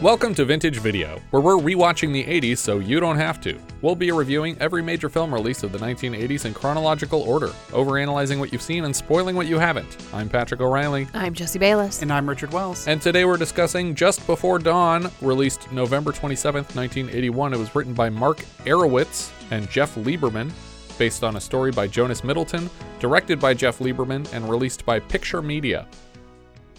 Welcome to Vintage Video, where we're rewatching the 80s so you don't have to. We'll be reviewing every major film release of the 1980s in chronological order, overanalyzing what you've seen and spoiling what you haven't. I'm Patrick O'Reilly, I'm Jesse Bayless. And I'm Richard Wells. and today we're discussing Just Before Dawn, released November 27th, 1981. It was written by Mark Arywitz and Jeff Lieberman, based on a story by Jonas Middleton, directed by Jeff Lieberman, and released by Picture Media.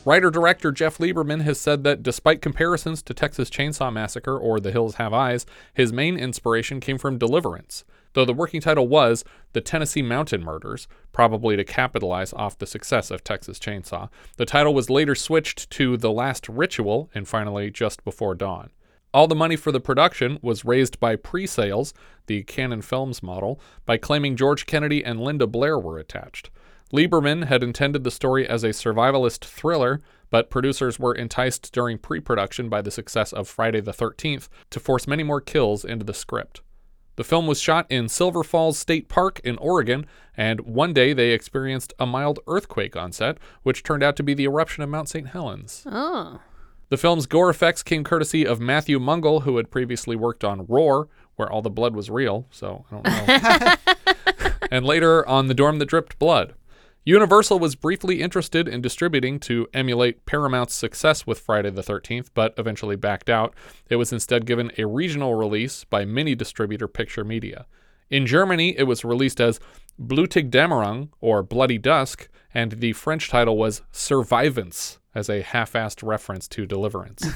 Writer director Jeff Lieberman has said that despite comparisons to Texas Chainsaw Massacre or The Hills Have Eyes, his main inspiration came from Deliverance, though the working title was The Tennessee Mountain Murders, probably to capitalize off the success of Texas Chainsaw. The title was later switched to The Last Ritual and finally Just Before Dawn. All the money for the production was raised by pre sales, the Cannon Films model, by claiming George Kennedy and Linda Blair were attached. Lieberman had intended the story as a survivalist thriller, but producers were enticed during pre production by the success of Friday the 13th to force many more kills into the script. The film was shot in Silver Falls State Park in Oregon, and one day they experienced a mild earthquake on set, which turned out to be the eruption of Mount St. Helens. Oh. The film's gore effects came courtesy of Matthew Mungle, who had previously worked on Roar, where all the blood was real, so I don't know. and later on The Dorm That Dripped Blood. Universal was briefly interested in distributing to emulate Paramount's success with Friday the 13th, but eventually backed out. It was instead given a regional release by mini distributor Picture Media. In Germany, it was released as Blutig Dämmerung, or Bloody Dusk, and the French title was Survivance, as a half assed reference to Deliverance.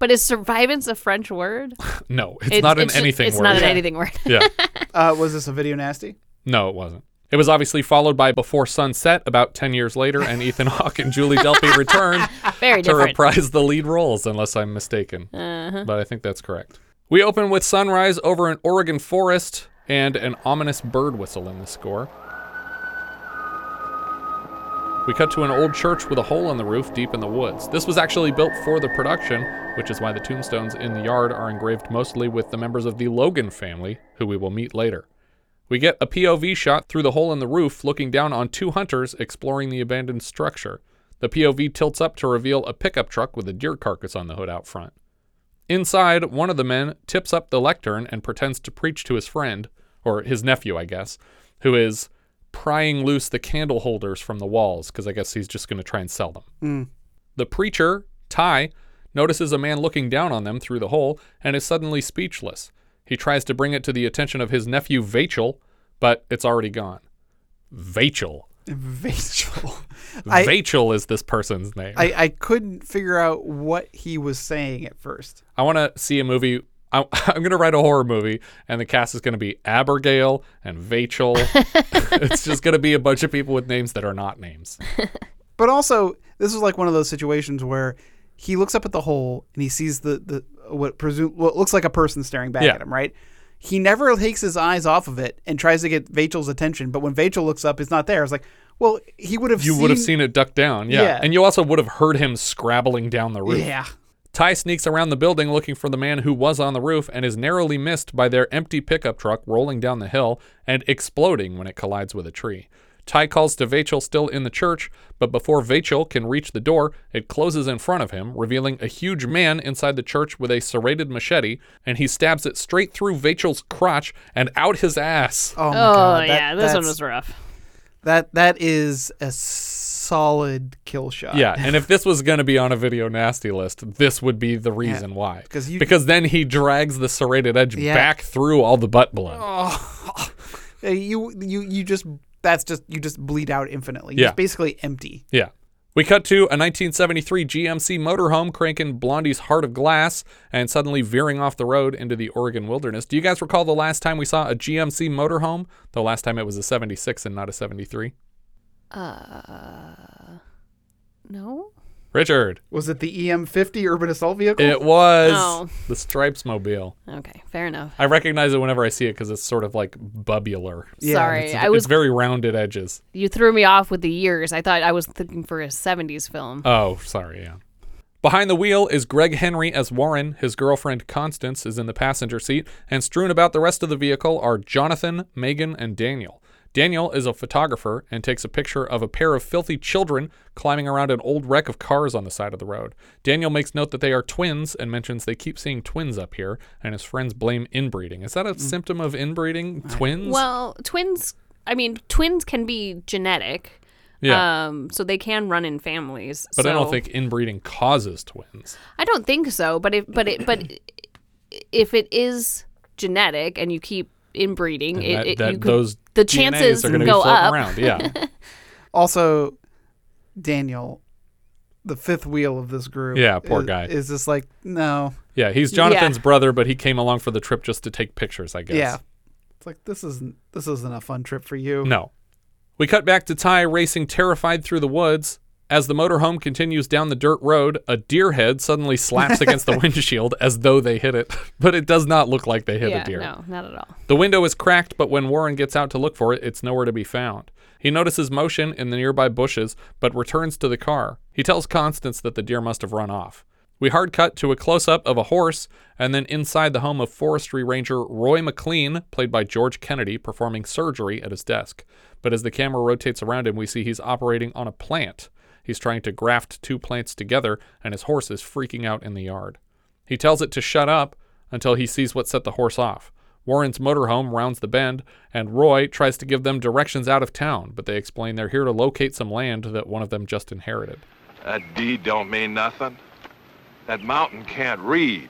But is survivance a French word? no, it's, not an ju- anything It's word. not an anything word. yeah. Uh, was this a video nasty? No, it wasn't. It was obviously followed by Before Sunset about 10 years later, and Ethan Hawke and Julie Delpy returned Very to different. reprise the lead roles, unless I'm mistaken. Uh-huh. But I think that's correct. We open with sunrise over an Oregon forest and an ominous bird whistle in the score. We cut to an old church with a hole in the roof deep in the woods. This was actually built for the production, which is why the tombstones in the yard are engraved mostly with the members of the Logan family, who we will meet later. We get a POV shot through the hole in the roof looking down on two hunters exploring the abandoned structure. The POV tilts up to reveal a pickup truck with a deer carcass on the hood out front. Inside, one of the men tips up the lectern and pretends to preach to his friend, or his nephew, I guess, who is prying loose the candle holders from the walls because I guess he's just going to try and sell them. Hmm. The preacher, Ty, notices a man looking down on them through the hole and is suddenly speechless. He tries to bring it to the attention of his nephew Vachel, but it's already gone. Vachel. Vachel. I, Vachel is this person's name. I, I couldn't figure out what he was saying at first. I want to see a movie. I, I'm going to write a horror movie, and the cast is going to be Abigail and Vachel. it's just going to be a bunch of people with names that are not names. But also, this was like one of those situations where he looks up at the hole and he sees the, the what presume what looks like a person staring back Yeah. at him, right? He never takes his eyes off of it and tries to get Vachel's attention, but when Vachel looks up, it's not there. It's like, well, he would have You would have seen it duck down, yeah. Yeah. And you also would have heard him scrabbling down the roof. Yeah. Ty sneaks around the building looking for the man who was on the roof and is narrowly missed by their empty pickup truck rolling down the hill and exploding when it collides with a tree. Ty calls to Vachel still in the church, but before Vachel can reach the door, it closes in front of him, revealing a huge man inside the church with a serrated machete, and he stabs it straight through Vachel's crotch and out his ass. Oh, my Oh, God. That- yeah. This one was rough. That that is a solid kill shot. Yeah, and if this was going to be on a video nasty list, this would be the reason why. 'Cause you- because then he drags the serrated edge Yeah. back through all the butt blood. Uh, you you you just that's just you just bleed out infinitely. Yeah. It's basically empty. Yeah. We cut to a 1973 GMC motorhome cranking Blondie's Heart of Glass and suddenly veering off the road into the Oregon wilderness. Do you guys recall the last time we saw a GMC motorhome? The last time it was a 76 and not a 73? Uh, no. Richard. Was it the EM50 urban assault vehicle? It was Oh. the Stripes mobile. Okay, fair enough. I recognize it whenever I see it because it's sort of like bubular. Yeah, Sorry, It's, I was it's very rounded edges. you threw me off with the years. I thought I was thinking for a '70s film. Oh, sorry, yeah. Behind the wheel is Greg Henry as Warren. His girlfriend Constance is in the passenger seat, and strewn about the rest of the vehicle are Jonathan, Megan, and Daniel. Daniel is a photographer and takes a picture of a pair of filthy children climbing around an old wreck of cars on the side of the road. Daniel makes note that they are twins and mentions they keep seeing twins up here, and his friends blame inbreeding. Is that a symptom of inbreeding? Twins? Well, twins. I mean, twins can be genetic. yeah. Um, so they can run in families. but I don't think inbreeding causes twins. I don't think so. But if but it but if it is genetic and you keep inbreeding, And it, that, it, that you could, those the DNAs chances are going to go be floating up. around. Yeah. Also, Daniel, the fifth wheel of this group. Yeah, poor is, guy. Is just like no. Yeah, he's Jonathan's brother, but he came along for the trip just to take pictures, I guess. Yeah. It's like this isn't this isn't a fun trip for you. No. We cut back to Ty racing terrified through the woods. As the motorhome continues down the dirt road, a deer head suddenly slaps against the windshield as though they hit it, but it does not look like they hit yeah, a deer. no, not at all. The window is cracked, but when Warren gets out to look for it, it's nowhere to be found. He notices motion in the nearby bushes, but returns to the car. He tells Constance that the deer must have run off. We hard cut to a close up of a horse, and then inside the home of forestry ranger Roy McLean, played by George Kennedy, performing surgery at his desk. But as the camera rotates around him, we see he's operating on a plant. He's trying to graft two plants together, and his horse is freaking out in the yard. He tells it to shut up until he sees what set the horse off. Warren's motorhome rounds the bend, and Roy tries to give them directions out of town, but they explain they're here to locate some land that one of them just inherited. That deed don't mean nothing. That mountain can't read.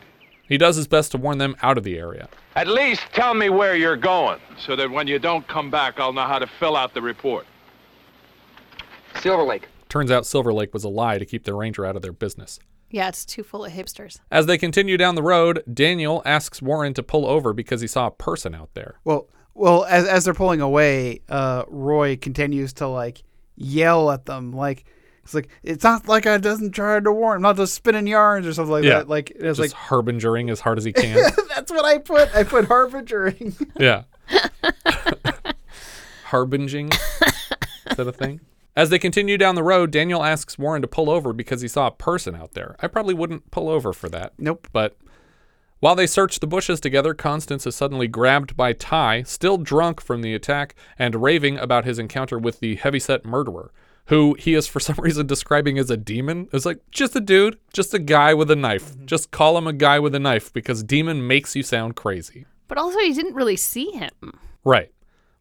He does his best to warn them out of the area. At least tell me where you're going. So that when you don't come back, I'll know how to fill out the report. Silver Lake. Turns out Silver Lake was a lie to keep the ranger out of their business. Yeah, it's too full of hipsters. As they continue down the road, Daniel asks Warren to pull over because he saw a person out there. Well, well, as as they're pulling away, uh, Roy continues to like yell at them, like it's like it's not like I doesn't try to warn, I'm not just spinning yarns or something like Yeah. that. Like it's Just like harbingering as hard as he can. that's what I put. I put harbingering. Yeah. Harbinging. Is that a thing? As they continue down the road, Daniel asks Warren to pull over because he saw a person out there. I probably wouldn't pull over for that. nope. But while they search the bushes together, Constance is suddenly grabbed by Ty, still drunk from the attack and raving about his encounter with the heavyset murderer, who he is for some reason describing as a demon. It's like, just a dude, just a guy with a knife. Mm-hmm. Just call him a guy with a knife because demon makes you sound crazy. But also, you didn't really see him. Right.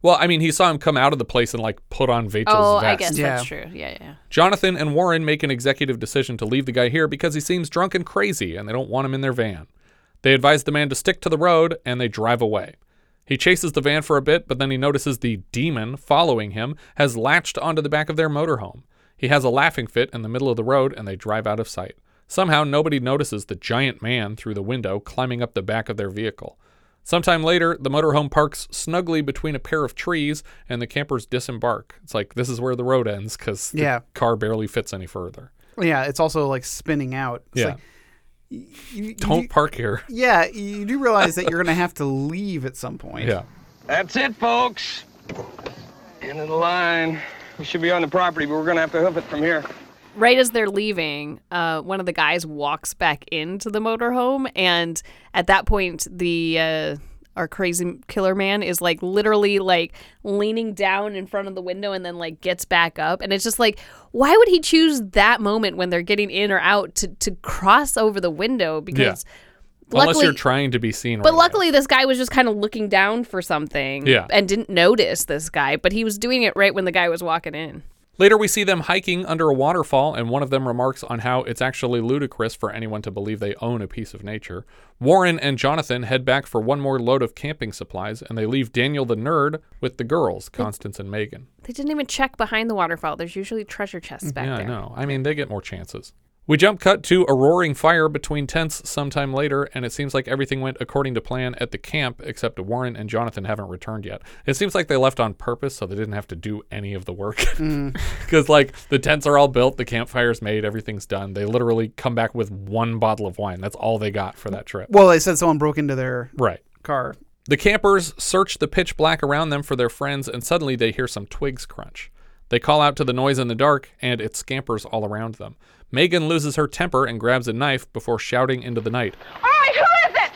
Well, I mean, he saw him come out of the place and like put on Vachel's oh, vest. I guess Yeah. that's true. Yeah, yeah. Jonathan and Warren make an executive decision to leave the guy here because he seems drunk and crazy and they don't want him in their van. They advise the man to stick to the road and they drive away. He chases the van for a bit, but then he notices the demon following him has latched onto the back of their motorhome. He has a laughing fit in the middle of the road and they drive out of sight. Somehow, nobody notices the giant man through the window climbing up the back of their vehicle. Sometime later, the motorhome parks snugly between a pair of trees and the campers disembark. It's like this is where the road ends because the Yeah. car barely fits any further. Yeah, it's also like spinning out. It's yeah. Like, you, you Don't do- park here. yeah, you do realize that you're gonna have to leave at some point. Yeah. That's it, folks. End of the line. We should be on the property, but we're gonna have to hoof it from here. Right as they're leaving, uh, one of the guys walks back into the motorhome, and at that point, the uh, our crazy killer man is like literally like leaning down in front of the window, and then like gets back up, and it's just like, why would he choose that moment when they're getting in or out to to cross over the window? Because Unless luckily, you're trying to be seen. but right luckily, this guy was just kind of looking down for something, Yeah. and didn't notice this guy, but he was doing it right when the guy was walking in. Later, we see them hiking under a waterfall, and one of them remarks on how it's actually ludicrous for anyone to believe they own a piece of nature. Warren and Jonathan head back for one more load of camping supplies, and they leave Daniel the nerd with the girls, Constance and Megan. They didn't even check behind the waterfall. There's usually treasure chests back yeah, there. I know. I mean, they get more chances. We jump cut to a roaring fire between tents sometime later, and it seems like everything went according to plan at the camp, except Warren and Jonathan haven't returned yet. It seems like they left on purpose so they didn't have to do any of the work. Mm. Because, like, the tents are all built, the campfire's made, everything's done. They literally come back with one bottle of wine. That's all they got for that trip. Well, they said someone broke into their Right. car. The campers search the pitch black around them for their friends, and suddenly they hear some twigs crunch. They call out to the noise in the dark, and it scampers all around them. Megan loses her temper and grabs a knife before shouting into the night. All right, who is it?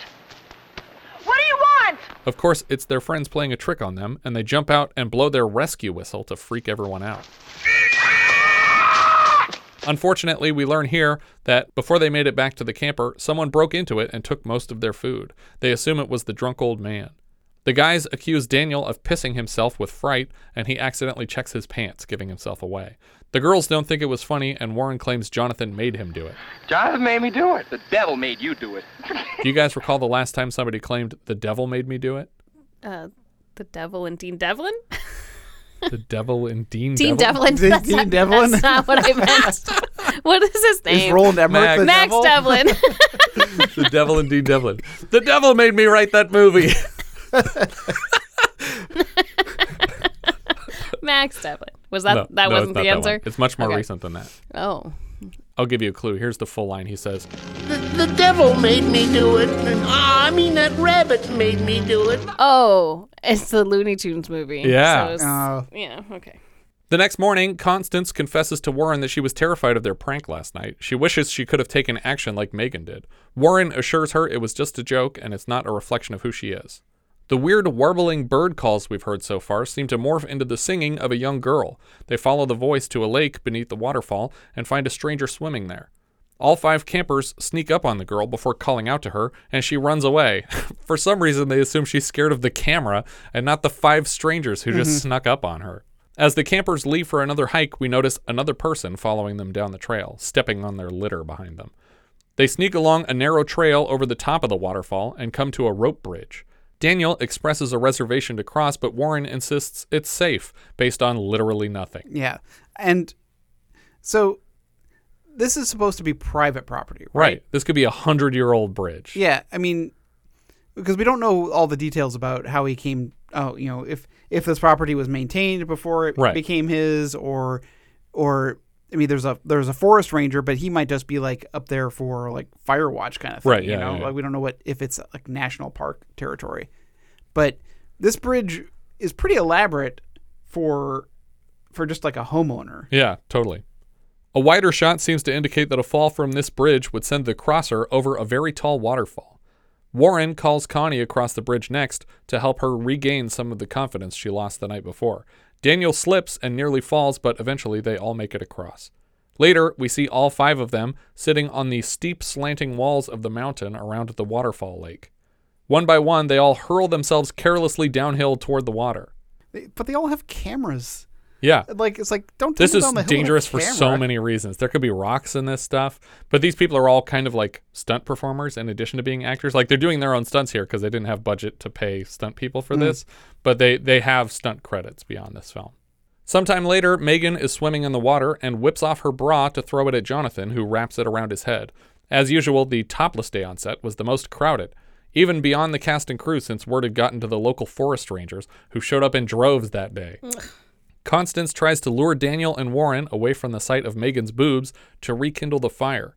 What do you want? Of course, it's their friends playing a trick on them, and they jump out and blow their rescue whistle to freak everyone out. Unfortunately, we learn here that before they made it back to the camper, someone broke into it and took most of their food. They assume it was the drunk old man. The guys accuse Daniel of pissing himself with fright, and he accidentally checks his pants, giving himself away. The girls don't think it was funny, and Warren claims Jonathan made him do it. Jonathan made me do it. The devil made you do it. Do you guys recall the last time somebody claimed the devil made me do it? Uh, the devil and Dean Devlin? The devil and Dean Dean Devlin? Devlin. That's, Dean not, Devlin? that's not what I meant. what is his Is name? Roland Emmerich Max. the Max devil? Devlin. the devil and Dean Devlin. The devil made me write that movie. Max Devlin. Was that No, that no, wasn't the that answer? one. It's much more Okay. recent than that. Oh. I'll give you a clue. Here's the full line. He says, The devil made me do it. And, ah, I mean, that rabbit made me do it. Oh, it's the Looney Tunes movie. Yeah. So it's, Oh. yeah, okay. The next morning, Constance confesses to Warren that she was terrified of their prank last night. She wishes she could have taken action like Megan did. Warren assures her it was just a joke and it's not a reflection of who she is. The weird warbling bird calls we've heard so far seem to morph into the singing of a young girl. They follow the voice to a lake beneath the waterfall and find a stranger swimming there. All five campers sneak up on the girl before calling out to her, and she runs away. For some reason, they assume she's scared of the camera and not the five strangers who just mm-hmm. snuck up on her. As the campers leave for another hike, we notice another person following them down the trail, stepping on their litter behind them. They sneak along a narrow trail over the top of the waterfall and come to a rope bridge. Daniel expresses a reservation to cross, but Warren insists it's safe based on literally nothing. Yeah. And so this is supposed to be private property, right? Right. This could be a hundred year old bridge. Yeah. I mean, because we don't know all the details about how he came. Oh, you know, if if this property was maintained before it Right. became his, or or I mean, there's a there's a forest ranger, but he might just be like up there for like fire watch kind of thing. Right, You know, yeah, yeah. like we don't know what if it's like national park territory, but this bridge is pretty elaborate for for just like a homeowner. Yeah, totally. A wider shot seems to indicate that a fall from this bridge would send the crosser over a very tall waterfall. Warren calls Connie across the bridge next to help her regain some of the confidence she lost the night before. Daniel slips and nearly falls, but eventually they all make it across. Later, we see all five of them sitting on the steep, slanting walls of the mountain around the waterfall lake. One by one, they all hurl themselves carelessly downhill toward the water. But they all have cameras. Yeah. Like it's like don't. This is down the hill with a dangerous for so many reasons. There could be rocks in this stuff, but these people are all kind of like stunt performers in addition to being actors. Like they're doing their own stunts here because they didn't have budget to pay stunt people for Mm. this, but they they have stunt credits beyond this film. Sometime later, Megan is swimming in the water and whips off her bra to throw it at Jonathan, who wraps it around his head. As usual, the topless day on set was the most crowded, even beyond the cast and crew, since word had gotten to the local forest rangers, who showed up in droves that day. Constance tries to lure Daniel and Warren away from the sight of Megan's boobs to rekindle the fire.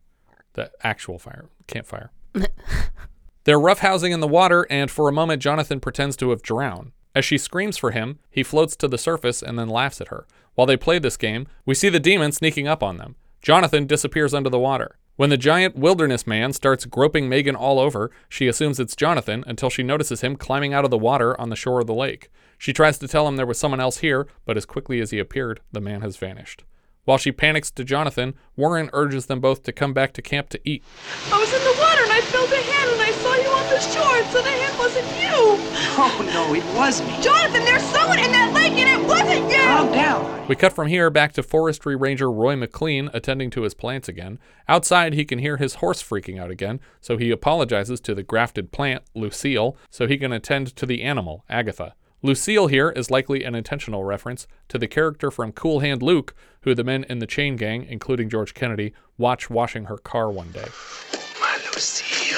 The actual fire, campfire. They're roughhousing in the water, and for a moment, Jonathan pretends to have drowned. As she screams for him, he floats to the surface and then laughs at her. While they play this game, we see the demon sneaking up on them. Jonathan disappears under the water. When the giant wilderness man starts groping Megan all over, she assumes it's Jonathan until she notices him climbing out of the water on the shore of the lake. She tries to tell him there was someone else here, but as quickly as he appeared, the man has vanished. While she panics to Jonathan, Warren urges them both to come back to camp to eat. I was in the water and I felt a hand and I saw you on the shore, so the hand wasn't you. Oh, no, it was me. Jonathan, there's someone in that lake and it wasn't you. Calm down. We cut from here back to forestry ranger Roy McLean attending to his plants again. Outside, he can hear his horse freaking out again, so he apologizes to the grafted plant, Lucille, so he can attend to the animal, Agatha. Lucille here is likely an intentional reference to the character from Cool Hand Luke, who the men in the chain gang, including George Kennedy, watch washing her car one day. My Lucille.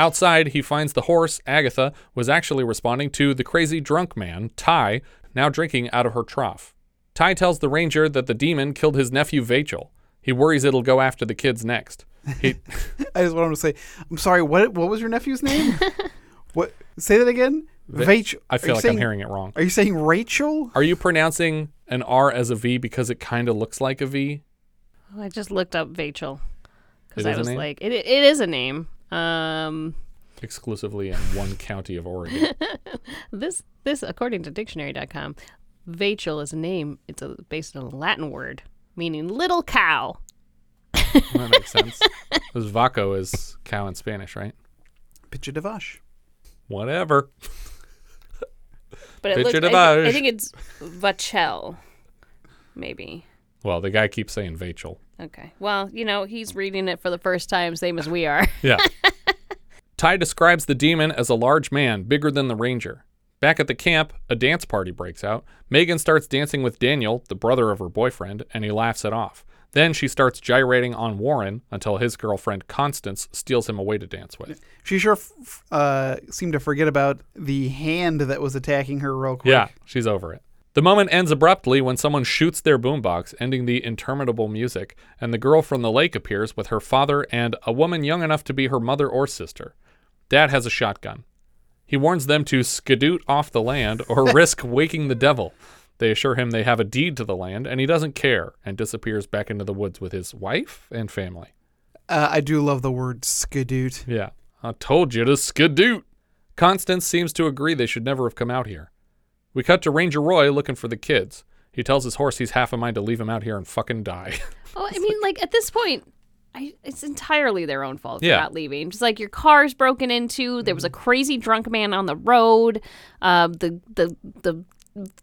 Outside, he finds the horse, Agatha, was actually responding to the crazy drunk man, Ty, now drinking out of her trough. Ty tells the ranger that the demon killed his nephew Vachel. He worries it'll go after the kids next. He, I just want to say, I'm sorry. What what was your nephew's name? what? Say that again. Vach. I feel like saying, I'm hearing it wrong. Are you saying Rachel? Are you pronouncing an R as a V because it kind of looks like a V? I just looked up Vachel because I was like, it, it is a name. Um, Exclusively in one county of Oregon. this this according to dictionary.com, Vachel is a name. It's a, based on a Latin word meaning little cow. that makes sense. Because vaco is cow in Spanish, right? Pitcha de vache. Whatever. But it Pitch looks, it I. I think it's Vachel, maybe. Well, the guy keeps saying Vachel. Okay. Well, you know, he's reading it for the first time, same as we are. Yeah. Ty describes the demon as a large man, bigger than the ranger. Back at the camp, a dance party breaks out. Megan starts dancing with Daniel, the brother of her boyfriend, and he laughs it off. Then she starts gyrating on Warren until his girlfriend Constance steals him away to dance with. She sure f- f- uh, seemed to forget about the hand that was attacking her real quick. Yeah, she's over it. The moment ends abruptly when someone shoots their boombox, ending the interminable music, and the girl from the lake appears with her father and a woman young enough to be her mother or sister. Dad has a shotgun. He warns them to skedoot off the land or risk waking the devil. They assure him they have a deed to the land, and he doesn't care and disappears back into the woods with his wife and family. Uh, I do love the word skadoot. Yeah, I told you to skedoot. Constance seems to agree they should never have come out here. We cut to Ranger Roy looking for the kids. He tells his horse he's half a mind to leave him out here and fucking die. Well, I mean, like at this point, I, it's entirely their own fault Yeah. for not leaving. Just like your car's broken into, there was a crazy drunk man on the road. Um, the the the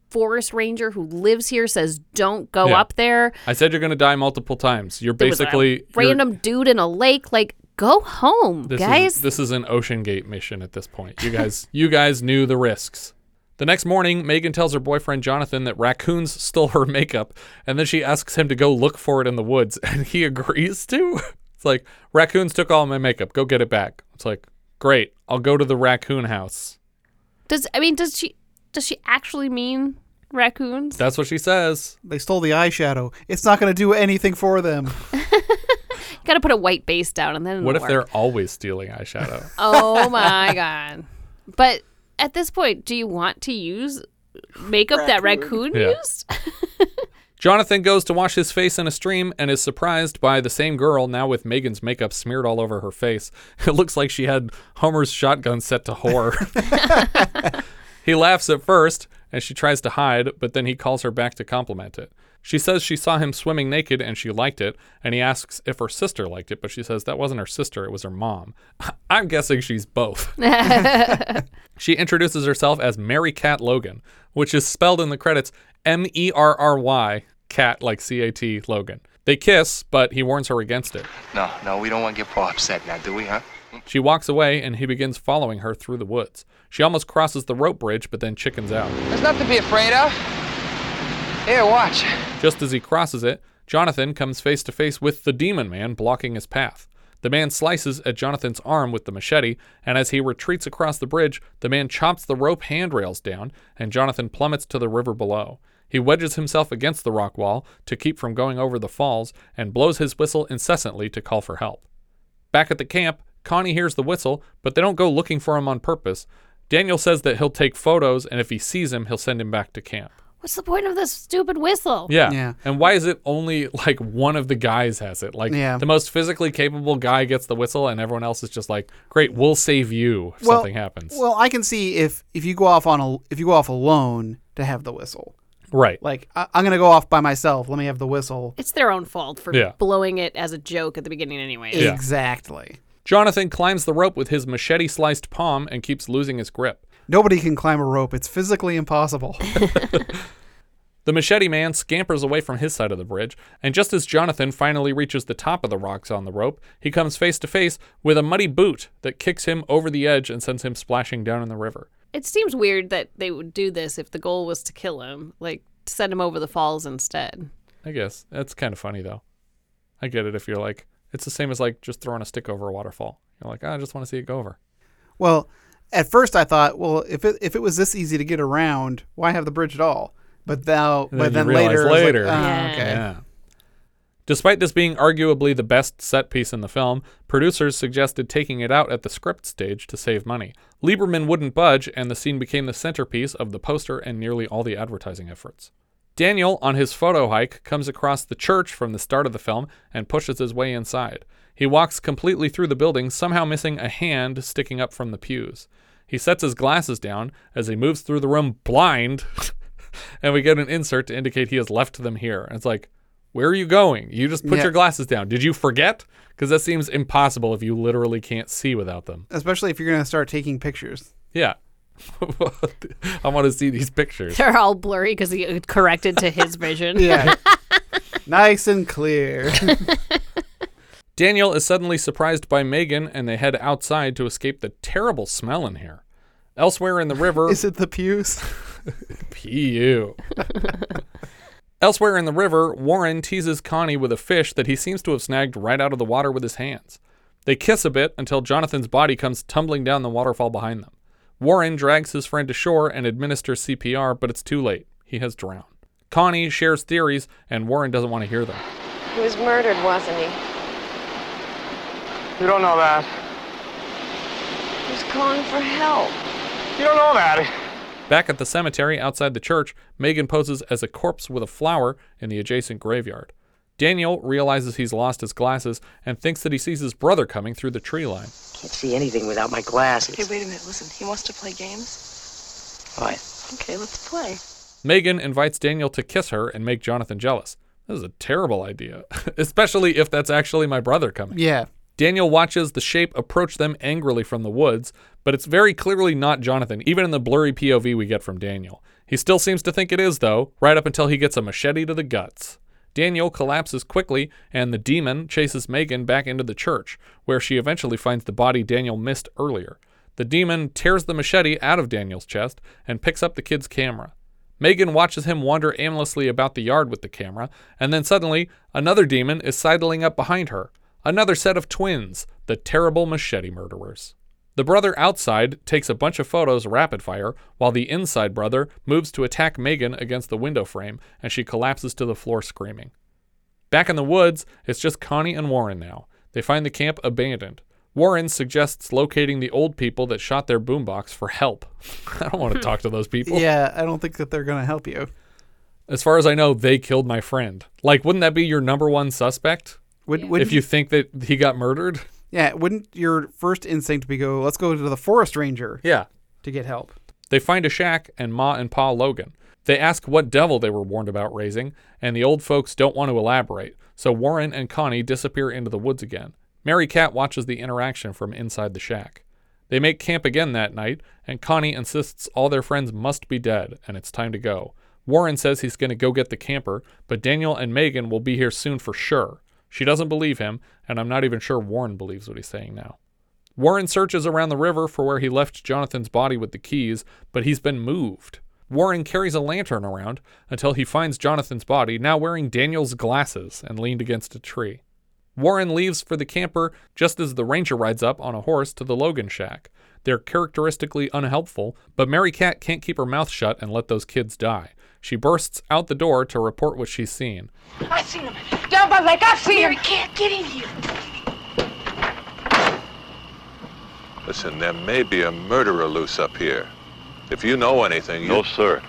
forest ranger who lives here says don't go Yeah. up there. I said you're going to die multiple times. You're There basically you're- random dude in a lake. Like, go home, This guys. is this is an Ocean Gate mission at this point. You guys you guys knew the risks. The next morning, Megan tells her boyfriend Jonathan that raccoons stole her makeup, and then she asks him to go look for it in the woods, and he agrees to. It's like raccoons took all my makeup. Go get it back. It's like great. I'll go to the raccoon house. does I mean does she does she actually mean raccoons? That's what she says. They stole the eyeshadow. It's not going to do anything for them. You Got to put a white base down and then. What if work. they're always stealing eyeshadow? Oh my god! But at this point, do you want to use makeup that raccoon Yeah. used? Jonathan goes to wash his face in a stream and is surprised by the same girl now with Megan's makeup smeared all over her face. It looks like she had Homer's shotgun set to whore. he laughs at first and she tries to hide, but then he calls her back to compliment it. She says she saw him swimming naked and she liked it, and he asks if her sister liked it, but she says that wasn't her sister, it was her mom. I'm guessing she's both. She introduces herself as Merry Cat Logan, which is spelled in the credits M E R R Y, cat like C A T Logan. They kiss, but he warns her against it. No, no, we don't want to get Paul upset now, do we, huh? She walks away and he begins following her through the woods. She almost crosses the rope bridge, but then chickens out. There's nothing to be afraid of. Here, watch. Just as he crosses it, Jonathan comes face to face with the demon man blocking his path. The man slices at Jonathan's arm with the machete, and as he retreats across the bridge, the man chops the rope handrails down, and Jonathan plummets to the river below. He wedges himself against the rock wall to keep from going over the falls and blows his whistle incessantly to call for help. Back at the camp, Connie hears the whistle, but they don't go looking for him on purpose. Daniel says that he'll take photos, and if he sees him, he'll send him back to camp. What's the point of this stupid whistle? Yeah. Yeah. And why is it only like one of the guys has it? Like Yeah. the most physically capable guy gets the whistle and everyone else is just like, "Great, we'll save you if Well- something happens." Well, I can see if if you go off on a if you go off alone to have the whistle. right. Like I, I'm gonna go off by myself. Let me have the whistle. It's their own fault for Yeah. blowing it as a joke at the beginning, anyway. Yeah. Exactly. Jonathan climbs the rope with his machete sliced palm and keeps losing his grip. Nobody can climb a rope. It's physically impossible. The machete man scampers away from his side of the bridge, and just as Jonathan finally reaches the top of the rocks on the rope, he comes face to face with a muddy boot that kicks him over the edge and sends him splashing down in the river. It seems weird that they would do this if the goal was to kill him, like send him over the falls instead. I guess that's kind of funny though. I get it if you're like, it's the same as like just throwing a stick over a waterfall. You're like, "Ah, I just want to see it go over. Well, at first I thought, well, if it if it was this easy to get around, why have the bridge at all? But now, And but then then you realize later, like, "Oh, Yeah. okay. Yeah. Despite this being arguably the best set piece in the film, producers suggested taking it out at the script stage to save money. Lieberman wouldn't budge, and the scene became the centerpiece of the poster and nearly all the advertising efforts. Daniel, on his photo hike, comes across the church from the start of the film and pushes his way inside. He walks completely through the building, somehow missing a hand sticking up from the pews. He sets his glasses down as he moves through the room blind, and we get an insert to indicate he has left them here. And it's like, where are you going? You just put Yeah. your glasses down. Did you forget? Because that seems impossible if you literally can't see without them. Especially if you're gonna start taking pictures. Yeah. I want to see these pictures. They're all blurry because he corrected to his vision. Yeah. nice and clear. Daniel is suddenly surprised by Megan, and they head outside to escape the terrible smell in here. Elsewhere in the river, Is it the pews? Pu. Elsewhere in the river, Warren teases Connie with a fish that he seems to have snagged right out of the water with his hands. They kiss a bit until Jonathan's body comes tumbling down the waterfall behind them. Warren drags his friend ashore and administers CPR, but it's too late. He has drowned. Connie shares theories, and Warren doesn't want to hear them. He was murdered, wasn't he? You don't know that. He was calling for help. You don't know that. Back at the cemetery outside the church, Megan poses as a corpse with a flower in the adjacent graveyard. Daniel realizes he's lost his glasses and thinks that he sees his brother coming through the tree line. Can't see anything without my glasses. Okay, wait a minute. Listen, he wants to play games. What? Okay, let's play. Megan invites Daniel to kiss her and make Jonathan jealous. This is a terrible idea, especially if that's actually my brother coming. yeah. Daniel watches the shape approach them angrily from the woods, but it's very clearly not Jonathan, even in the blurry POV we get from Daniel. He still seems to think it is, though, right up until he gets a machete to the guts. Daniel collapses quickly, and the demon chases Megan back into the church, where she eventually finds the body Daniel missed earlier. The demon tears the machete out of Daniel's chest and picks up the kid's camera. Megan watches him wander aimlessly about the yard with the camera, and then suddenly, another demon is sidling up behind her. Another set of twins, the terrible machete murderers. The brother outside takes a bunch of photos rapid fire, while the inside brother moves to attack Megan against the window frame, and she collapses to the floor screaming. Back in the woods, it's just Connie and Warren now. They find the camp abandoned. Warren suggests locating the old people that shot their boombox for help. I don't want to talk to those people. Yeah, I don't think that they're gonna help you. As far as I know, they killed my friend. Like, wouldn't that be your number one suspect? Would, would if you think that he got murdered? Yeah, wouldn't your first instinct be go, let's go to the forest ranger Yeah. to get help? They find a shack and Ma and Pa Logan. They ask what devil they were warned about raising, and the old folks don't want to elaborate, so Warren and Connie disappear into the woods again. Merry Cat watches the interaction from inside the shack. They make camp again that night, and Connie insists all their friends must be dead, and it's time to go. Warren says he's going to go get the camper, but Daniel and Megan will be here soon for sure. She doesn't believe him, and I'm not even sure Warren believes what he's saying now. Warren searches around the river for where he left Jonathan's body with the keys, but he's been moved. Warren carries a lantern around until he finds Jonathan's body, now wearing Daniel's glasses and leaned against a tree. Warren leaves for the camper just as the ranger rides up on a horse to the Logan shack. They're characteristically unhelpful, but Merry Cat can't keep her mouth shut and let those kids die. She bursts out the door to report what she's seen. I seen him. Down by the lake. I've seen him. Mary can't get in here. Listen, there may be a murderer loose up here. If you know anything, you... No, sir.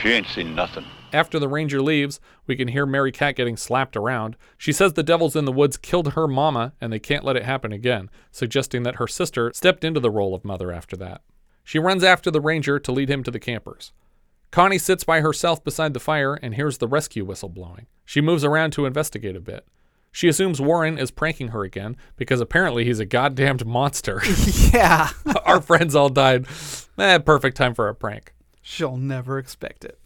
She ain't seen nothing. After the ranger leaves, we can hear Merry Cat getting slapped around. She says the devils in the woods killed her mama and they can't let it happen again, suggesting that her sister stepped into the role of mother after that. She runs after the ranger to lead him to the campers. Connie sits by herself beside the fire and hears the rescue whistle blowing. She moves around to investigate a bit. She assumes Warren is pranking her again because apparently he's a goddamned monster. Yeah. Our friends all died. Eh, perfect time for a prank. She'll never expect it.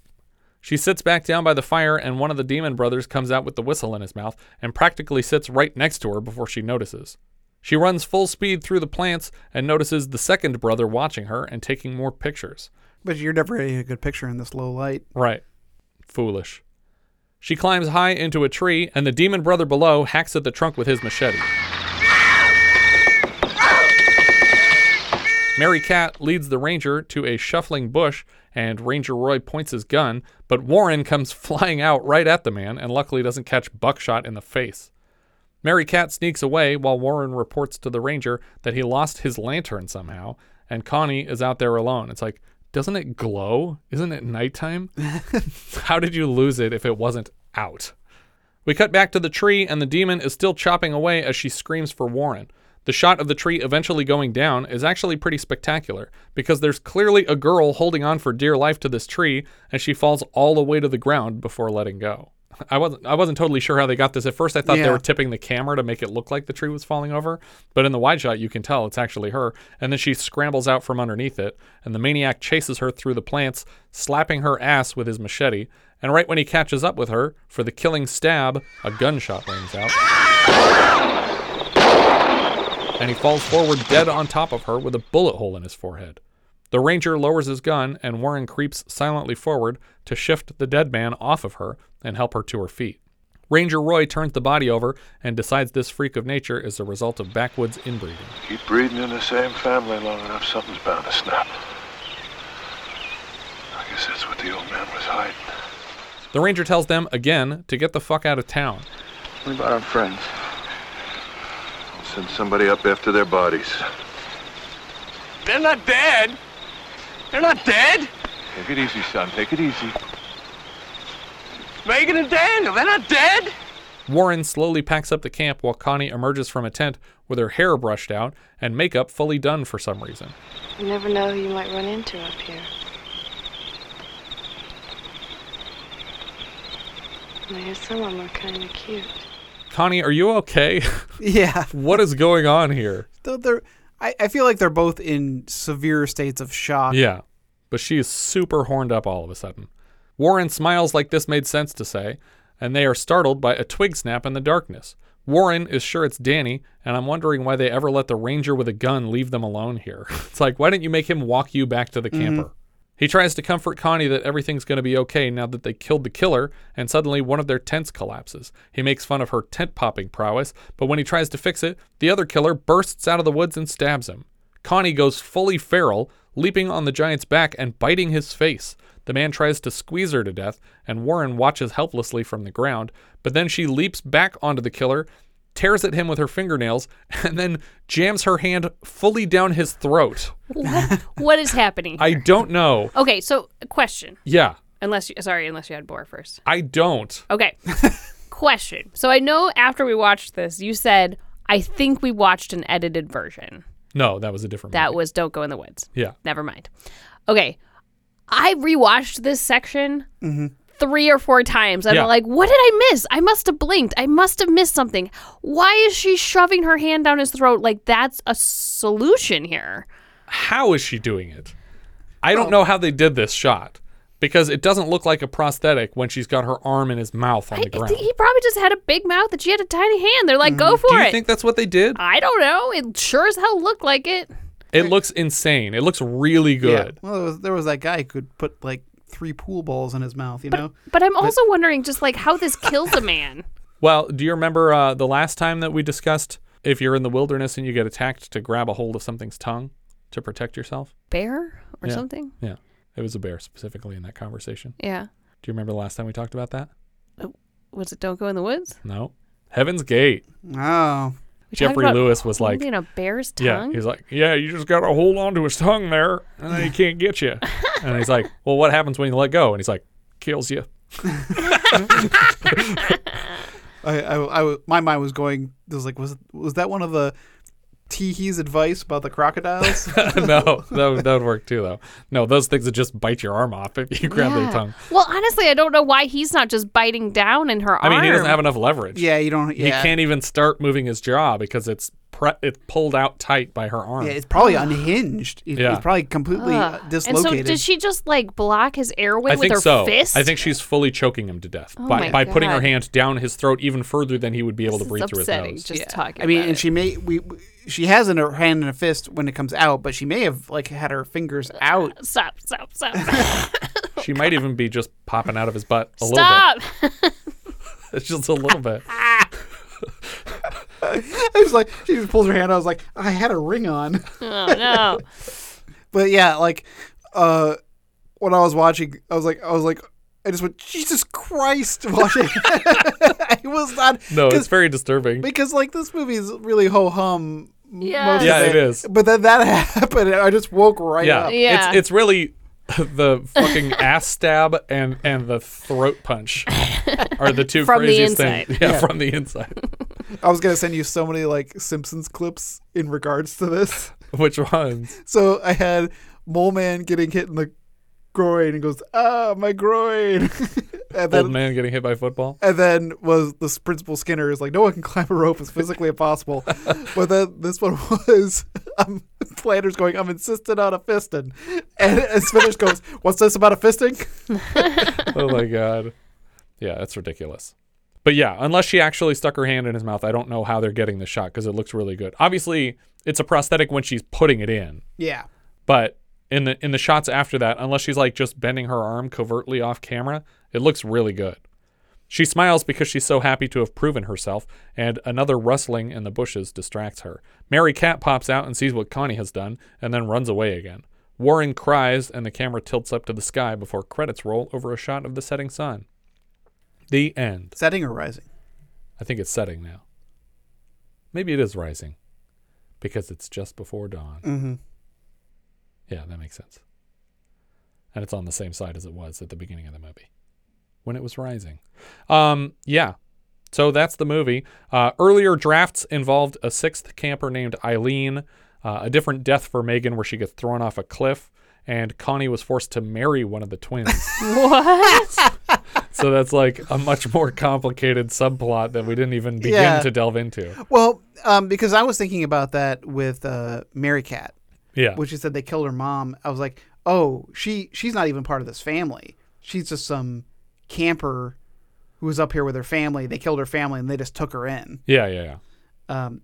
She sits back down by the fire, and one of the demon brothers comes out with the whistle in his mouth and practically sits right next to her before she notices. She runs full speed through the plants and notices the second brother watching her and taking more pictures. But you're never getting a good picture in this low light. Right. Foolish. She climbs high into a tree, and the demon brother below hacks at the trunk with his machete. Merry Cat leads the ranger to a shuffling bush, and Ranger Roy points his gun, but Warren comes flying out right at the man and luckily doesn't catch buckshot in the face. Merry Cat sneaks away while Warren reports to the ranger that he lost his lantern somehow, and Connie is out there alone. It's like, doesn't it glow? Isn't it nighttime? How did you lose it if it wasn't out? We cut back to the tree, and the demon is still chopping away as she screams for Warren. The shot of the tree eventually going down is actually pretty spectacular because there's clearly a girl holding on for dear life to this tree, and she falls all the way to the ground before letting go. I wasn't I wasn't totally sure how they got this. At first I thought they were tipping the camera to make it look like the tree was falling over, but in the wide shot you can tell it's actually her. And then she scrambles out from underneath it, and the maniac chases her through the plants, slapping her ass with his machete. And right when he catches up with her for the killing stab, a gunshot rings out. And he falls forward dead on top of her with a bullet hole in his forehead. The ranger lowers his gun, and Warren creeps silently forward to shift the dead man off of her and help her to her feet. Ranger Roy turns the body over and decides this freak of nature is the result of backwoods inbreeding. Keep breeding in the same family long enough, something's bound to snap. I guess that's what the old man was hiding. The ranger tells them again to get the fuck out of town. What about our friends? I'll send somebody up after their bodies. They're not dead. They're not dead. Take it easy, son. Take it easy. Megan and Daniel, they're not dead. Warren slowly packs up the camp while Connie emerges from a tent with her hair brushed out and makeup fully done for some reason. You never know who you might run into up here. And I guess some of them are kind of cute. Connie, are you okay? Yeah. what is going on here? Though they're, I, I feel like they're both in severe states of shock. Yeah, but she is super horned up all of a sudden. Warren smiles like this made sense to say, and they are startled by a twig snap in the darkness. Warren is sure it's Danny, and I'm wondering why they ever let the ranger with a gun leave them alone here. it's like, why didn't you make him walk you back to the mm-hmm. camper? He tries to comfort Connie that everything's going to be okay now that they killed the killer, and suddenly one of their tents collapses. He makes fun of her tent popping prowess, but when he tries to fix it, the other killer bursts out of the woods and stabs him. Connie goes fully feral, leaping on the giant's back and biting his face. The man tries to squeeze her to death, and Warren watches helplessly from the ground, but then she leaps back onto the killer, tears at him with her fingernails, and then jams her hand fully down his throat. What, what is happening? I don't know. okay, so question. Yeah, Unless you, sorry, unless you had more first. I don't. Okay. question. So I know after we watched this, you said I think we watched an edited version. No, that was a different That movie. was Don't Go in the Woods. Yeah. Never mind. Okay. I rewatched this section mm-hmm. Three or four times. And Yeah. I'm like, what did I miss? I must have blinked. I must have missed something. Why is she shoving her hand down his throat like that's a solution here? How is she doing it? I don't know how they did this shot because it doesn't look like a prosthetic when she's got her arm in his mouth on I the ground. he probably just had a big mouth and she had a tiny hand. They're like, go for Mm-hmm. Do you it. think that's what they did? I don't know. It sure as hell looked like it. It looks insane. It looks really good. Well, there was, there was that guy who could put like three pool balls in his mouth, you know? But I'm also wondering just like how this kills a man. Well, do you remember uh, the last time that we discussed if you're in the wilderness and you get attacked to grab a hold of something's tongue to protect yourself? Bear or Yeah. something? Yeah. It was a bear specifically in that conversation. Yeah. Do you remember the last time we talked about that? Was it Don't Go in the Woods? No. Heaven's Gate. Oh. We Jeffrey about Lewis was like, holding a bear's tongue. Yeah, he's like, yeah, you just got to hold on to his tongue there, and then he can't get you. and he's like, well, what happens when you let go? And he's like, kills you. I, I, I, my mind was going. It was like, was was that one of the Tee Hee's advice about the crocodiles? no, that would, that would work too, though. No, those things would just bite your arm off if you grab their tongue. Well, honestly, I don't know why he's not just biting down in her I arm. I mean, he doesn't have enough leverage. yeah, you don't. He can't even start moving his jaw because it's pre- it's pulled out tight by her arm. Yeah, it's probably unhinged. It's, Yeah. it's probably completely uh, Ugh. And dislocated. so, did she just like block his airway I with think her so. fist? I think she's fully choking him to death Oh by, my by putting her God. hand down his throat even further than he would be able to breathe is through his nose. Just talking. I mean, about and it. she may we she has in her hand and a fist when it comes out, but she may have like had her fingers out. Stop! Stop! Stop! She might even be just popping out of his butt a Stop! little bit. It's just a little bit. I was like, she just pulls her hand. out. I was like, I had a ring on. oh no! But yeah, like, uh, when I was watching, I was like, I was like, I just went, Jesus Christ, watching. I was not. No, 'cause- it's very disturbing. because like this movie is really ho hum. Yeah. Yeah, it is. But then that happened, and I just woke right yeah. up. Yeah. It's it's really the fucking ass stab and and the throat punch are the two From the inside. things. Yeah, Yeah. from the inside. I was gonna send you so many like Simpsons clips in regards to this. Which ones? So I had Mole Man getting hit in the groin and goes, ah, my groin. and then Old man getting hit by football. and then was this principal Skinner is like, no one can climb a rope. It's physically impossible. but then this one was um, Flanders going, I'm insistent on a fisting. And, and Smithers goes, what's this about a fisting? oh my god. Yeah, that's ridiculous. But yeah, unless she actually stuck her hand in his mouth, I don't know how they're getting the shot because it looks really good. Obviously, it's a prosthetic when she's putting it in, Yeah. but in the in the shots after that, unless she's like just bending her arm covertly off camera, it looks really good. She smiles because she's so happy to have proven herself, and another rustling in the bushes distracts her. Merry Cat pops out and sees what Connie has done, and then runs away again. Warren cries, and the camera tilts up to the sky before credits roll over a shot of the setting sun. The end. Setting or rising? I think it's setting now. Maybe it is rising because it's just before dawn. Mm-hmm. Yeah, that makes sense. And it's on the same side as it was at the beginning of the movie when it was rising. Um, yeah. So that's the movie. Uh, earlier drafts involved a sixth camper named Eileen, uh, a different death for Megan where she gets thrown off a cliff, and Connie was forced to marry one of the twins. what? so that's like a much more complicated subplot that we didn't even begin Yeah. to delve into. Well, um, because I was thinking about that with uh, Merry Cat. Yeah. Which she said they killed her mom. I was like, oh, she she's not even part of this family. She's just some camper who was up here with her family. They killed her family and they just took her in. Yeah, yeah, yeah. Um,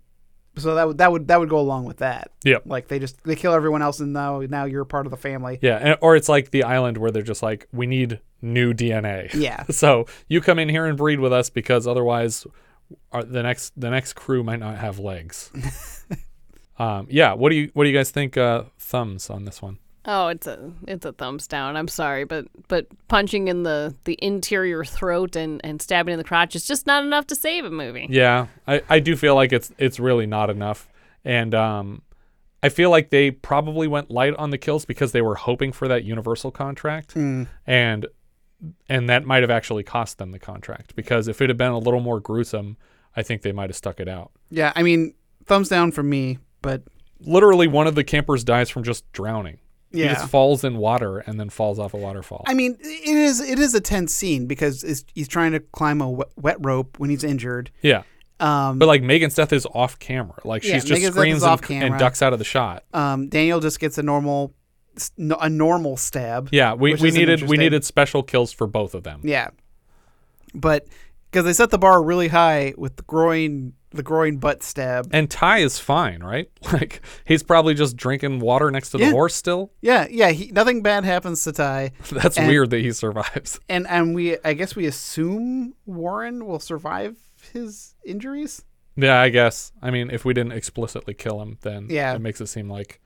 so that would that would that would go along with that. Yeah. Like they just they kill everyone else and now now you're part of the family. Yeah, and, or it's like the island where they're just like, we need new DNA. Yeah. so you come in here and breed with us because otherwise, our, the next the next crew might not have legs. um, yeah. What do you what do you guys think? Uh, thumbs on this one. Oh, it's a it's a thumbs down. I'm sorry, but but punching in the the interior throat and and stabbing in the crotch is just not enough to save a movie. Yeah, I, I do feel like it's it's really not enough, and um, I feel like they probably went light on the kills because they were hoping for that Universal contract, Mm. and and that might have actually cost them the contract because if it had been a little more gruesome, I think they might have stuck it out. Yeah, I mean, thumbs down from me, but Literally, one of the campers dies from just drowning. Yeah. He just falls in water and then falls off a waterfall. I mean, it is it is a tense scene because he's trying to climb a wet, wet rope when he's injured. yeah. Um, But like Megan's death is off camera. Like Yeah, she's just Megan's screams and, off camera. and ducks out of the shot. um, Daniel just gets a normal a normal stab. Yeah, we, we needed we needed special kills for both of them. Yeah, but because they set the bar really high with the groin the groin butt stab. And Ty is fine, right? Like he's probably just drinking water next to the horse still. Yeah, yeah. He, nothing bad happens to Ty. That's And- weird that he survives. And and we I guess we assume Warren will survive his injuries. Yeah, I guess. I mean, if we didn't explicitly kill him, then Yeah. it makes it seem like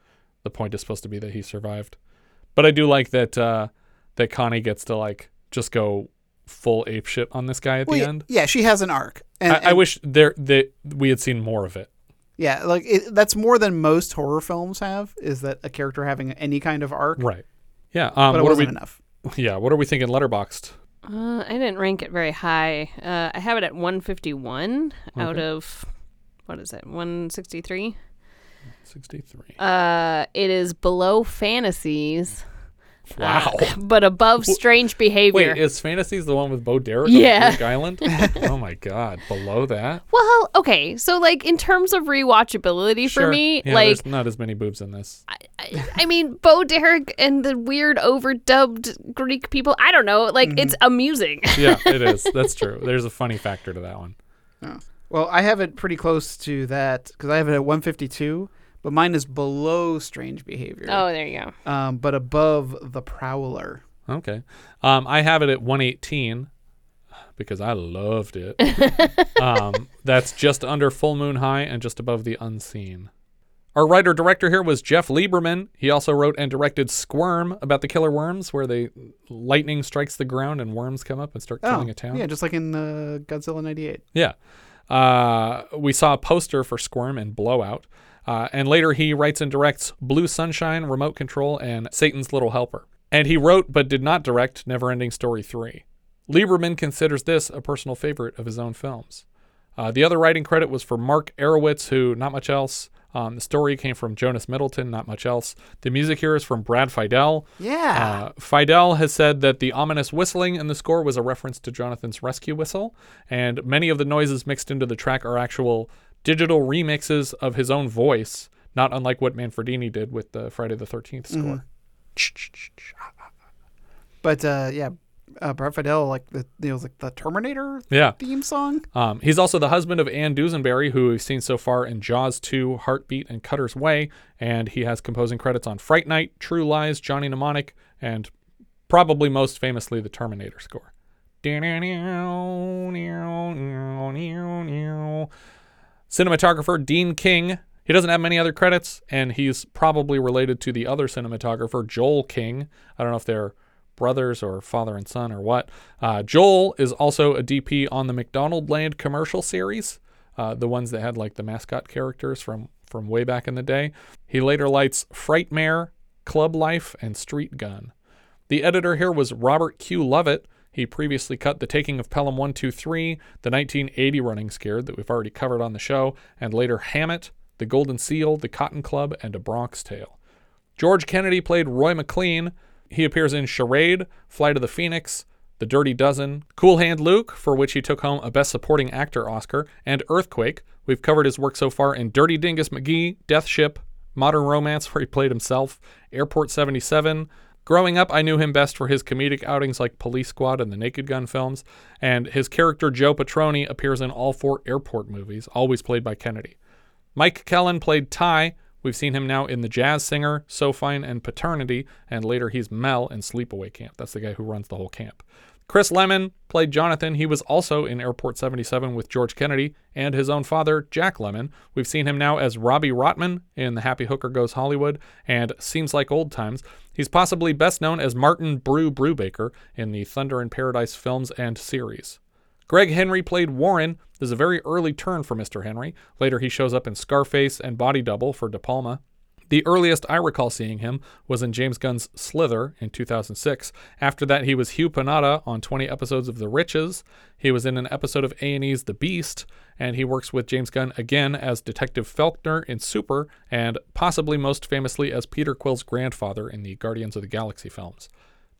the point is supposed to be that he survived. But I do like that uh that Connie gets to like just go full ape shit on this guy at Well, the yeah, end. yeah, she has an arc. And, I, I wish there that we had seen more of it. Yeah, like it, that's more than most horror films have. Is that a character having any kind of arc? Right. Yeah. Um, But it what wasn't are we, enough. Yeah. What are we thinking? Letterboxd. Uh, I didn't rank it very high. Uh, I have it at 151 out of what is it? 163. Sixty-three. Uh, it is below fantasies Wow. but above strange behavior. Wait, is Fantasies the one with Bo Derek Yeah. on Greek Island? oh my god, below that? well, okay, so like in terms of rewatchability for me, Yeah, like there's not as many boobs in this. I mean, Bo Derek and the weird overdubbed Greek people. I don't know. Like, it's mm-hmm. amusing. yeah, it is. That's true. There's a funny factor to that one. Oh. Well, I have it pretty close to that because I have it at 152, but mine is below strange behavior. oh, there you go. Um, but above the Prowler. Okay. Um, I have it at 118 because I loved it. um, that's just under Full Moon High and just above The Unseen. Our writer director here was Jeff Lieberman. He also wrote and directed Squirm about the killer worms, where they lightning strikes the ground and worms come up and start killing oh, a town. yeah, just like in uh, Godzilla 98. Yeah. Uh, we saw a poster for Squirm and Blowout. Uh, and later he writes and directs Blue Sunshine, Remote Control, and Satan's Little Helper. And he wrote but did not direct Neverending Story 3. Lieberman considers this a personal favorite of his own films. Uh, the other writing credit was for Mark Arywitz, who, not much else. Um, the story came from Jonas Middleton, not much else. The music here is from Brad Fiedel. Yeah. Uh, Fiedel has said that the ominous whistling in the score was a reference to Jonathan's rescue whistle, and many of the noises mixed into the track are actual digital remixes of his own voice, not unlike what Manfredini did with the Friday the 13th score. But uh, yeah, uh, Brad Fiedel, like the you know, like the Terminator Yeah. theme song. Um, he's also the husband of Ann Dusenberry, who we've seen so far in Jaws 2, Heartbeat, and Cutter's Way. And he has composing credits on Fright Night, True Lies, Johnny Mnemonic, and probably most famously the Terminator score. Cinematographer Dean King. He doesn't have many other credits, and he's probably related to the other cinematographer, Joel King. I don't know if they're brothers or father and son or what. Uh, Joel is also a DP on the McDonald Land commercial series, uh, the ones that had like the mascot characters from from way back in the day. He later lights Frightmare, Club Life, and Street Gun. The editor here was Robert Q. Lovett. He previously cut The Taking of Pelham 123, the 1980 Running Scared that we've already covered on the show, and later Hammett, The Golden Seal, The Cotton Club, and A Bronx Tale. George Kennedy played Roy McLean. He appears in Charade, Flight of the Phoenix, The Dirty Dozen, Cool Hand Luke, for which he took home a Best Supporting Actor Oscar, and Earthquake. We've covered his work so far in Dirty Dingus Magee, Death Ship, Modern Romance, where he played himself, Airport 77. Growing up, I knew him best for his comedic outings like Police Squad and the Naked Gun films, and his character Joe Patroni appears in all four airport movies, always played by Kennedy. Mike Kellin played Ty. We've seen him now in The Jazz Singer, So Fine, and Paternity, and later he's Mel in Sleepaway Camp. That's the guy who runs the whole camp. Chris Lemmon played Jonathan. He was also in Airport 77 with George Kennedy and his own father, Jack Lemmon. We've seen him now as Robbie Rotman in The Happy Hooker Goes Hollywood and Seems Like Old Times. He's possibly best known as Martin Brew Brubaker in the Thunder in Paradise films and series. Greg Henry played Warren. This is a very early turn for Mr. Henry. Later, he shows up in Scarface and Body Double for De Palma. The earliest I recall seeing him was in James Gunn's Slither in 2006. After that, he was Hugh Panetta on 20 episodes of The Riches. He was in an episode of A&E's The Beast, and he works with James Gunn again as Detective Faulkner in Super, and possibly most famously as Peter Quill's grandfather in the Guardians of the Galaxy films.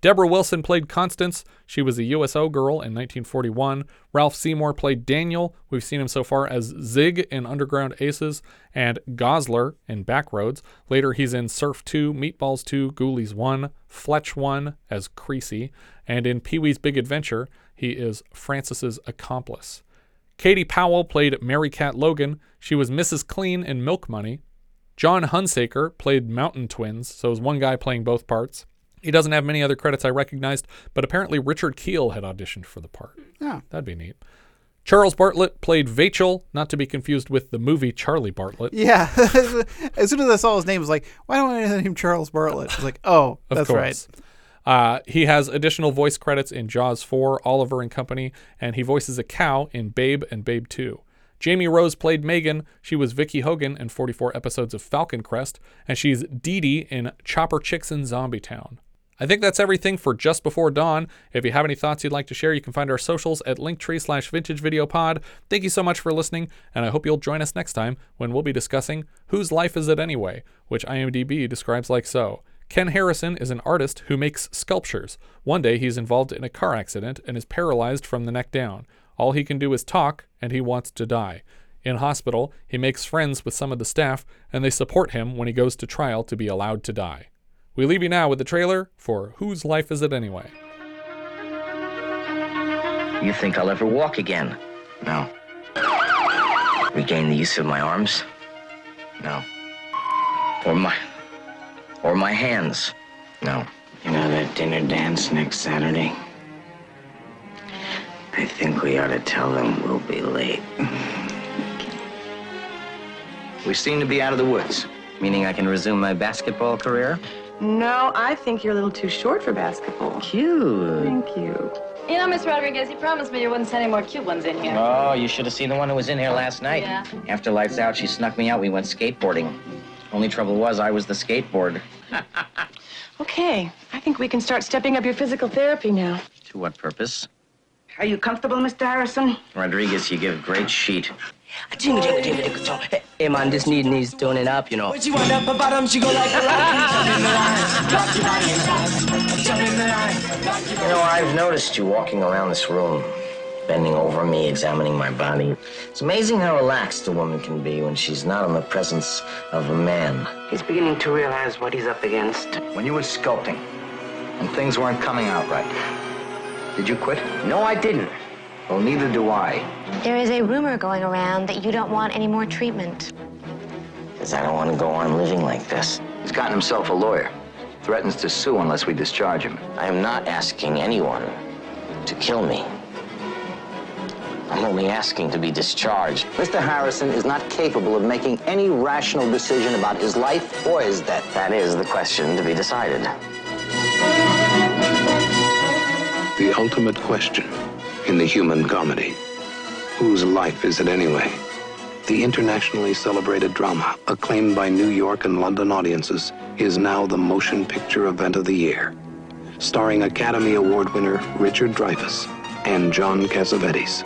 Deborah Wilson played Constance. She was a USO girl in 1941. Ralph Seymour played Daniel. We've seen him so far as Zig in Underground Aces and Gosler in Backroads. Later, he's in Surf 2, Meatballs 2, Ghoulies 1, Fletch 1 as Creasy, and in Pee Wee's Big Adventure, he is Francis's accomplice. Katie Powell played Merry Cat Logan. She was Mrs. Clean in Milk Money. John Hunsaker played Mountain Twins, so it was one guy playing both parts. He doesn't have many other credits I recognized, but apparently Richard Kiel had auditioned for the part. Yeah. That'd be neat. Charles Bartlett played Vachel, not to be confused with the movie Charlie Bartlett. Yeah. as soon as I saw his name, I was like, why don't I name him Charles Bartlett? I was like, oh, Of that's course. Uh, he has additional voice credits in Jaws 4, Oliver and Company, and he voices a cow in Babe and Babe 2. Jamie Rose played Megan. She was Vicky Hogan in 44 episodes of Falcon Crest, and she's Dee Dee in Chopper Chicks in Zombie Town. I think that's everything for Just Before Dawn. If you have any thoughts you'd like to share, you can find our socials at linktree slash vintage video pod. Thank you so much for listening, and I hope you'll join us next time when we'll be discussing Whose Life Is It Anyway, which IMDb describes like so. Ken Harrison is an artist who makes sculptures. One day he's involved in a car accident and is paralyzed from the neck down. All he can do is talk, and he wants to die. In hospital, he makes friends with some of the staff, and they support him when he goes to trial to be allowed to die. We leave you now with the trailer for Whose Life Is It Anyway? You think I'll ever walk again? No. Regain the use of my arms? No. Or my. or my hands? No. You know that dinner dance next Saturday? I think we ought to tell them we'll be late. We seem to be out of the woods, meaning I can resume my basketball career? No, I think you're a little too short for basketball. Cute. Thank you. You know, Miss Rodriguez, you promised me you wouldn't send any more cute ones in here. Oh, you should have seen the one who was in here last night. Yeah. After lights out, she snuck me out. We went skateboarding. Only trouble was I was the skateboard. Okay, I think we can start stepping up your physical therapy now. To what purpose? Are you comfortable, Mr. Harrison? Rodriguez, you give great sheet. Jingle, jingle, jingle, jingle, jingle. Hey, Hey, man, this need needs tuning up, you know. When she wind up her bottom, she go like a rocket. Jump in the line, rock your body and rock. Jump in the line, rock your You know, I've noticed you walking around this room, bending over me, examining my body. It's amazing how relaxed a woman can be when she's not in the presence of a man. He's beginning to realize what he's up against. When you were sculpting and things weren't coming out right, did you quit? No, I didn't. Well, neither do I. There is a rumor going around that you don't want any more treatment. Because I don't want to go on living like this. He's gotten himself a lawyer. Threatens to sue unless we discharge him. I am not asking anyone to kill me. I'm only asking to be discharged. Mr. Harrison is not capable of making any rational decision about his life or his death. That is the question to be decided. The ultimate question in the human comedy. Whose life is it anyway? The internationally celebrated drama, acclaimed by New York and London audiences, is now the motion picture event of the year. Starring Academy Award winner Richard Dreyfuss and John Cassavetes.